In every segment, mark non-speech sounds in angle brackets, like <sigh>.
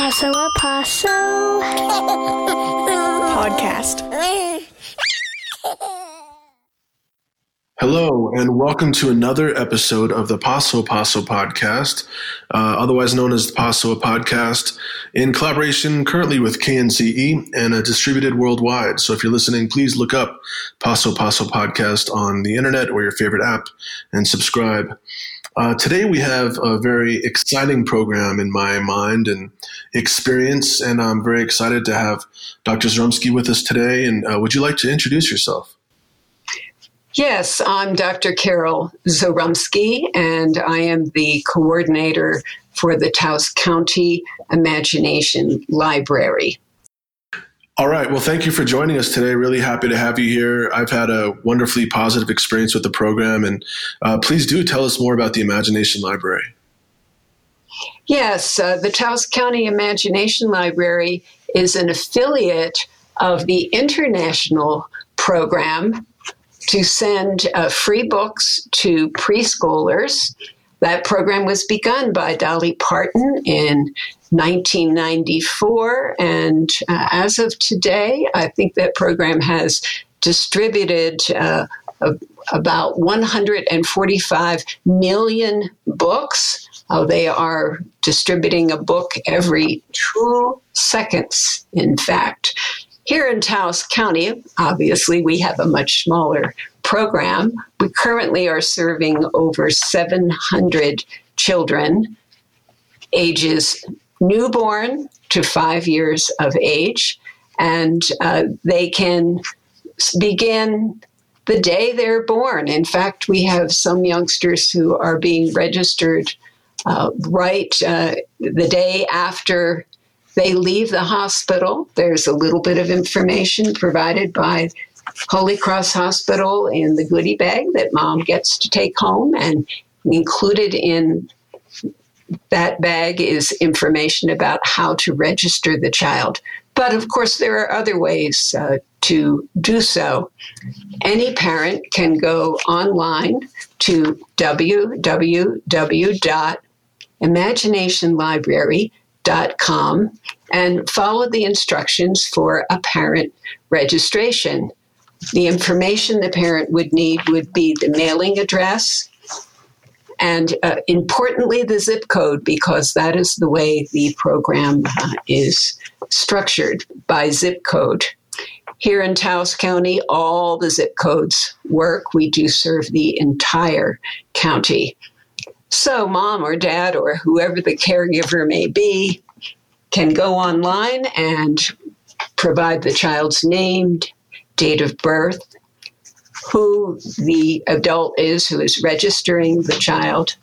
Paso a Paso <laughs> podcast. Hello, and welcome to another episode of the Paso Paso podcast, uh, otherwise known as the Paso podcast, in collaboration currently with KNCE and uh, distributed worldwide. So if you're listening, please look up Paso Paso podcast on the internet or your favorite app and subscribe. Uh, today we have a very exciting program in my mind and experience, and I'm very excited to have Dr. Zarumsky with us today. And uh, would you like to introduce yourself? Yes, I'm Dr. Carol Zarumsky, and I am the coordinator for the Taos County Imagination Library. All right. Well, thank you for joining us today. Really happy to have you here. I've had a wonderfully positive experience with the program, and uh, please do tell us more about the Imagination Library. Yes, uh, the Taos County Imagination Library is an affiliate of the international program to send uh, free books to preschoolers. That program was begun by Dolly Parton in 1994. And uh, as of today, I think that program has distributed uh, about 145 million books. Uh, they are distributing a book every two seconds, in fact. Here in Taos County, obviously, we have a much smaller program. We currently are serving over 700 children ages newborn to five years of age, and uh, they can begin the day they're born. In fact, we have some youngsters who are being registered uh, right uh, the day after they leave the hospital. There's a little bit of information provided by Holy Cross Hospital in the goodie bag that mom gets to take home, and included in that bag is information about how to register the child. But of course, there are other ways uh, to do so. Any parent can go online to www.imaginationlibrary.com and follow the instructions for a parent registration. The information the parent would need would be the mailing address, and uh, importantly, the zip code, because that is the way the program uh, is structured by zip code. Here in Taos County, all the zip codes work. We do serve the entire county. So, mom or dad or whoever the caregiver may be can go online and provide the child's name, date of birth, who the adult is who is registering the child,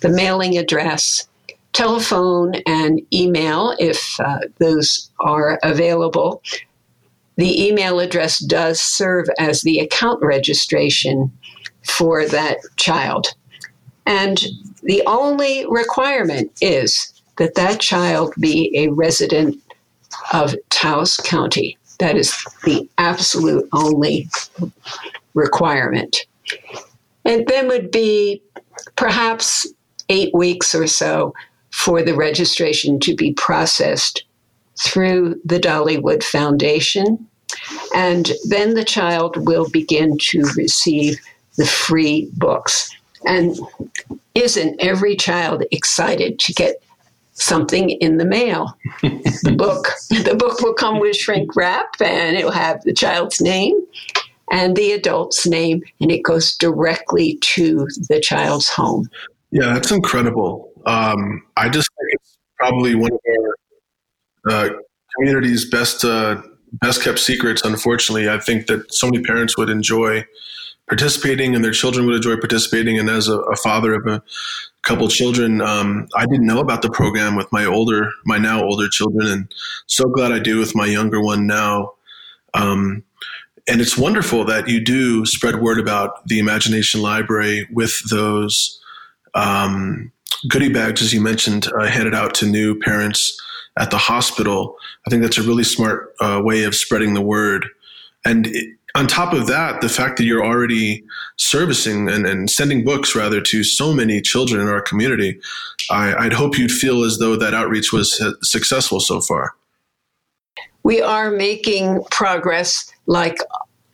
the mailing address, telephone, and email if uh, those are available. The email address does serve as the account registration for that child. And the only requirement is that that child be a resident of Taos County. That is the absolute only requirement. And then would be perhaps eight weeks or so for the registration to be processed through the Dollywood Foundation. And then the child will begin to receive the free books. And isn't every child excited to get something in the mail? <laughs> the book the book will come with shrink wrap and it will have the child's name and the adult's name, and it goes directly to the child's home. Yeah, that's incredible. Um, I just think it's probably one of our uh, community's best uh, best kept secrets. Unfortunately, I think that so many parents would enjoy participating, and their children would enjoy participating. And as a, a father of a couple children, um, I didn't know about the program with my older, my now older children, and so glad I do with my younger one now. Um, and it's wonderful that you do spread word about the Imagination Library with those um, goodie bags, as you mentioned, uh, handed out to new parents at the hospital. I think that's a really smart uh, way of spreading the word. And it, on top of that, the fact that you're already servicing and, and sending books rather to so many children in our community, I, would hope you'd feel as though that outreach was successful so far. We are making progress like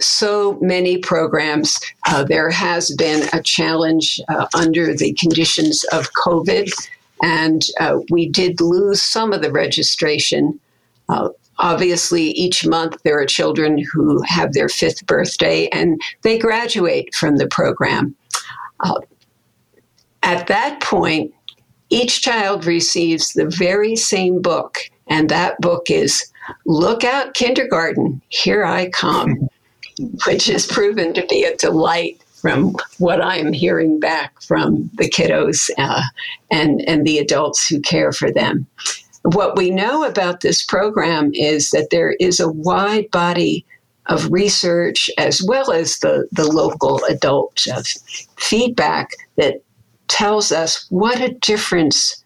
so many programs. Uh, there has been a challenge uh, under the conditions of COVID, and uh, we did lose some of the registration. Uh, obviously, each month there are children who have their fifth birthday and they graduate from the program. Uh, at that point, each child receives the very same book, and that book is Look Out Kindergarten, Here I Come, <laughs> which has proven to be a delight from what I'm hearing back from the kiddos uh, and, and the adults who care for them. What we know about this program is that there is a wide body of research as well as the, the local adult uh, feedback that tells us what a difference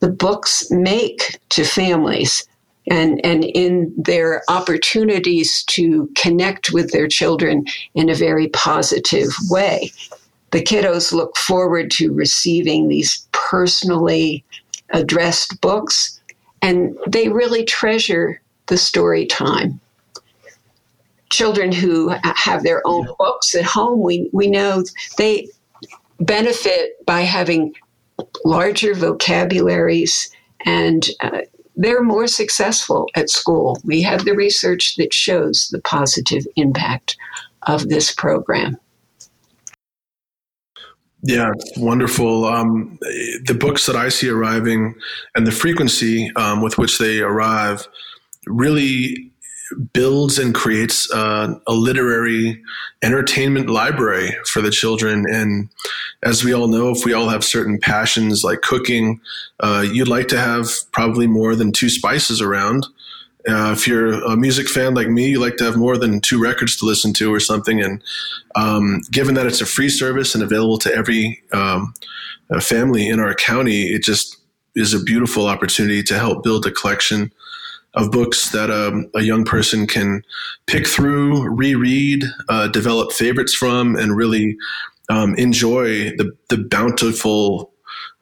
the books make to families and, and in their opportunities to connect with their children in a very positive way. The kiddos look forward to receiving these personally addressed books, and they really treasure the story time. Children who have their own books at home, we, we know they benefit by having larger vocabularies and uh, they're more successful at school. We have the research that shows the positive impact of this program. Yeah, wonderful. Um, the books that I see arriving and the frequency um, with which they arrive really builds and creates uh, a literary entertainment library for the children. And as we all know, if we all have certain passions like cooking, uh, you'd like to have probably more than two spices around. Uh, if you're a music fan like me, you like to have more than two records to listen to or something. And um, given that it's a free service and available to every um, family in our county, it just is a beautiful opportunity to help build a collection of books that um, a young person can pick through, reread, uh, develop favorites from, and really um, enjoy the, the bountiful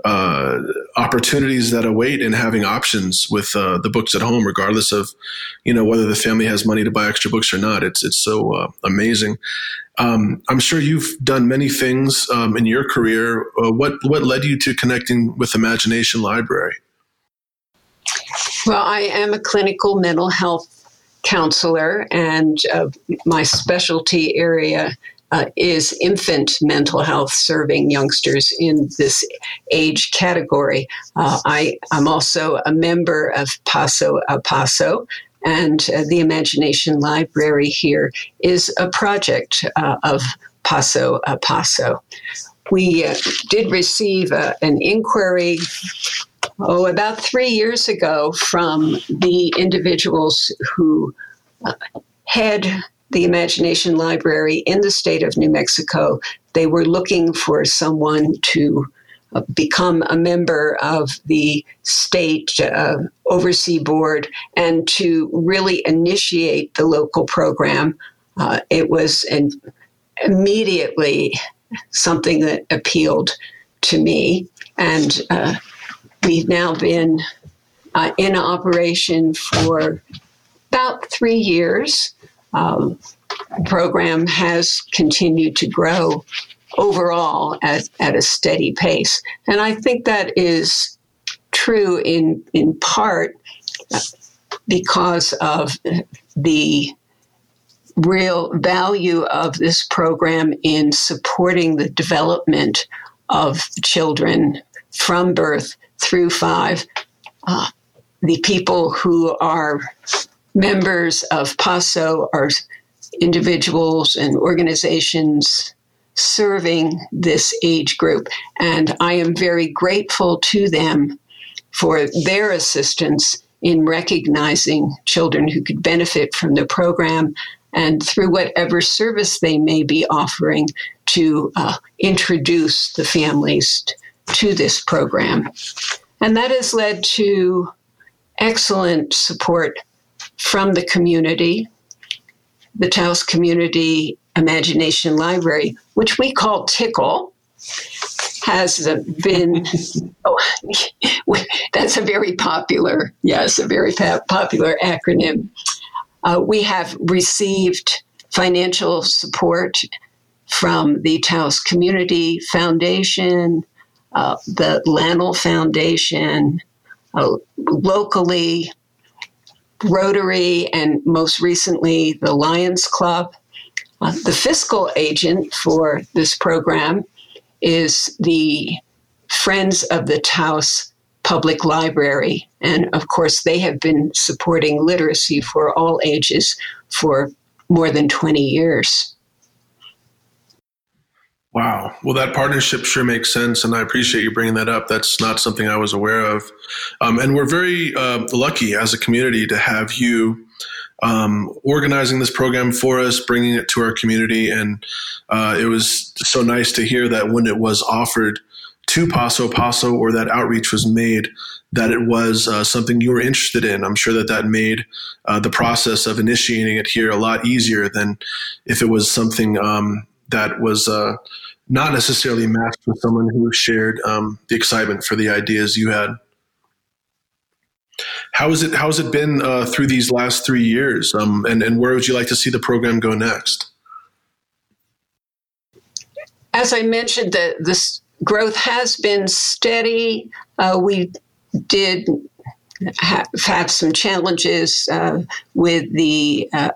uh, opportunities that await in having options with uh, the books at home, regardless of you know whether the family has money to buy extra books or not. It's it's so uh, amazing. Um, I'm sure you've done many things um, in your career. Uh, what what led you to connecting with Imagination Library? Well, I am a clinical mental health counselor, and uh, my specialty area uh, is infant mental health, serving youngsters in this age category. Uh, I, am also a member of Paso a Paso, and uh, the Imagination Library here is a project uh, of Paso a Paso. We uh, did receive an inquiry oh, about three years ago from the individuals who uh, had the Imagination Library in the state of New Mexico. They were looking for someone to uh, become a member of the state uh, oversee board and to really initiate the local program. Uh, it was an, immediately something that appealed to me. And uh, We've now been uh, in operation for about three years. Um, the program has continued to grow overall at, at a steady pace. And I think that is true in, in part because of the real value of this program in supporting the development of children from birth through five, uh, the people who are members of PASO are individuals and organizations serving this age group. And I am very grateful to them for their assistance in recognizing children who could benefit from the program and through whatever service they may be offering to uh, introduce the families to this program. And that has led to excellent support from the community. the Taos Community Imagination Library, which we call Tickle, has been <laughs> oh, <laughs> that's a very popular yes a very popular acronym uh, we have received financial support from the taos community foundation uh, the Lannan Foundation, uh, locally, Rotary, and most recently, the Lions Club. Uh, the fiscal agent for this program is the Friends of the Taos Public Library. And of course, they have been supporting literacy for all ages for more than 20 years. Wow. Well, that partnership sure makes sense, and I appreciate you bringing that up. That's not something I was aware of. Um, and we're very uh, lucky as a community to have you um, organizing this program for us, bringing it to our community. And uh, it was so nice to hear that when it was offered to Paso Paso or that outreach was made, that it was uh, something you were interested in. I'm sure that that made uh, the process of initiating it here a lot easier than if it was something um, that was uh, not necessarily matched with someone who shared um, the excitement for the ideas you had. How is it? How has it been uh, through these last three years? Um, and and where would you like to see the program go next? As I mentioned, the this growth has been steady. Uh, we did have, have some challenges uh, with the uh,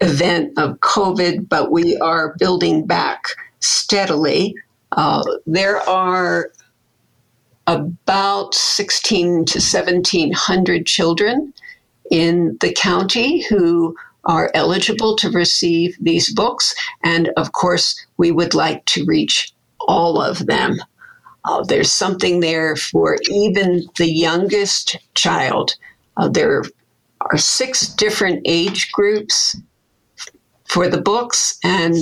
event of COVID, but we are building back steadily. Uh, there are about 16 to 1700 children in the county who are eligible to receive these books. And of course, we would like to reach all of them. Uh, there's something there for even the youngest child. Uh, there are six different age groups for the books, and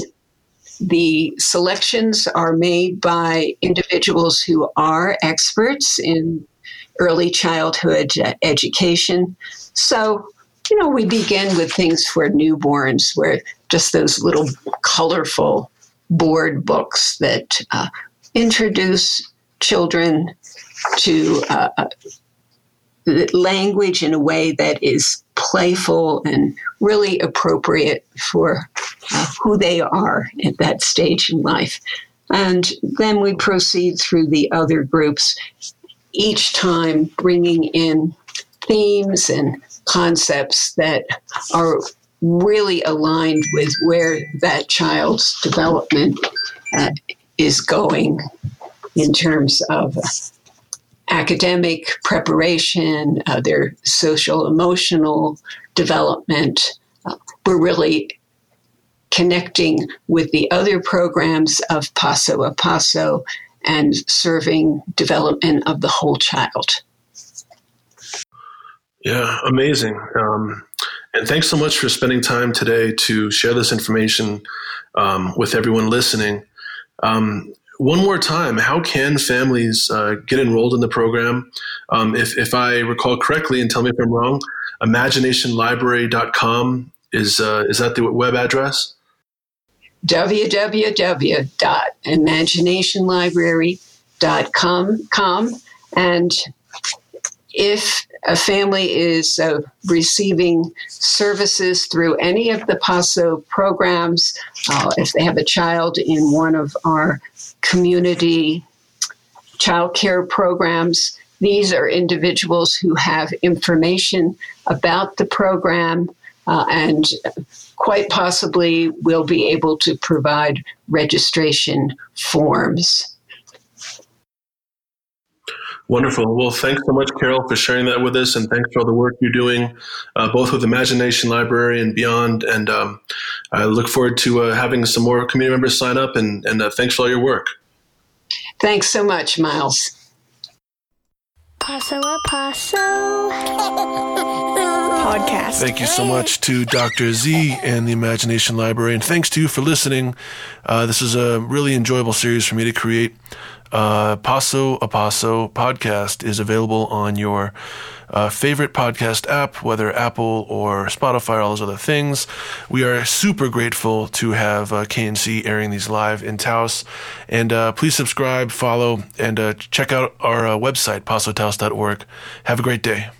the selections are made by individuals who are experts in early childhood education. So, you know, we begin with things for newborns, where just those little colorful board books that uh, introduce children to uh, uh language in a way that is playful and really appropriate for uh, who they are at that stage in life. And then we proceed through the other groups, each time bringing in themes and concepts that are really aligned with where that child's development uh, is going in terms of academic preparation, uh, their social emotional development. Uh, we're really connecting with the other programs of Paso a Paso and serving development of the whole child. Yeah, amazing. Um, and thanks so much for spending time today to share this information um, with everyone listening. Um, one more time, how can families uh, get enrolled in the program? Um, if, if I recall correctly, and tell me if I'm wrong, imaginationlibrary.com is, uh, is that the web address? www.imaginationlibrary.com. And if a family is uh, receiving services through any of the PASO programs, uh, if they have a child in one of our community child care programs, these are individuals who have information about the program uh, and quite possibly will be able to provide registration forms. Wonderful. Well, thanks so much, Carol, for sharing that with us, and thanks for all the work you're doing, uh, both with Imagination Library and beyond. And um, I look forward to uh, having some more community members sign up. And, and uh, thanks for all your work. Thanks so much, Miles. Paso a Paso <laughs> podcast. Thank you so much to Dr. Z and the Imagination Library, and thanks to you for listening. Uh, this is a really enjoyable series for me to create. Uh, Paso a Paso podcast is available on your uh, favorite podcast app, whether Apple or Spotify all those other things. We are super grateful to have uh, KNC airing these live in Taos. And uh, please subscribe, follow, and uh, check out our uh, website, pasotaos.org. Have a great day.